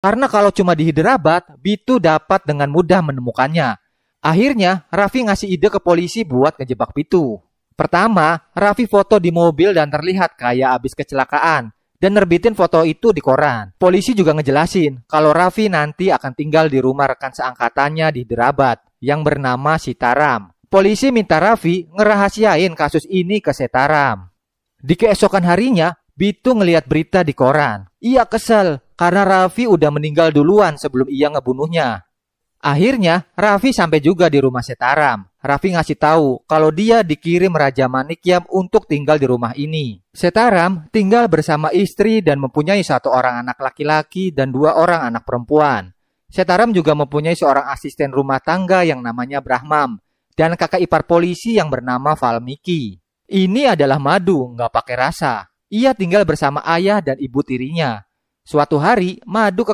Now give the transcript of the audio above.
Karena kalau cuma di Hyderabad, Bitu dapat dengan mudah menemukannya. Akhirnya, Raffi ngasih ide ke polisi buat ngejebak Bitu. Pertama, Raffi foto di mobil dan terlihat kayak abis kecelakaan dan nerbitin foto itu di koran. Polisi juga ngejelasin kalau Raffi nanti akan tinggal di rumah rekan seangkatannya di Derabat yang bernama Sitaram. Polisi minta Raffi ngerahasiain kasus ini ke Sitaram. Di keesokan harinya, Bitu ngeliat berita di koran. Ia kesel karena Raffi udah meninggal duluan sebelum ia ngebunuhnya. Akhirnya, Raffi sampai juga di rumah Setaram. Raffi ngasih tahu kalau dia dikirim Raja Manikyam untuk tinggal di rumah ini. Setaram tinggal bersama istri dan mempunyai satu orang anak laki-laki dan dua orang anak perempuan. Setaram juga mempunyai seorang asisten rumah tangga yang namanya Brahmam dan kakak ipar polisi yang bernama Valmiki. Ini adalah Madu, nggak pakai rasa. Ia tinggal bersama ayah dan ibu tirinya. Suatu hari, Madu ke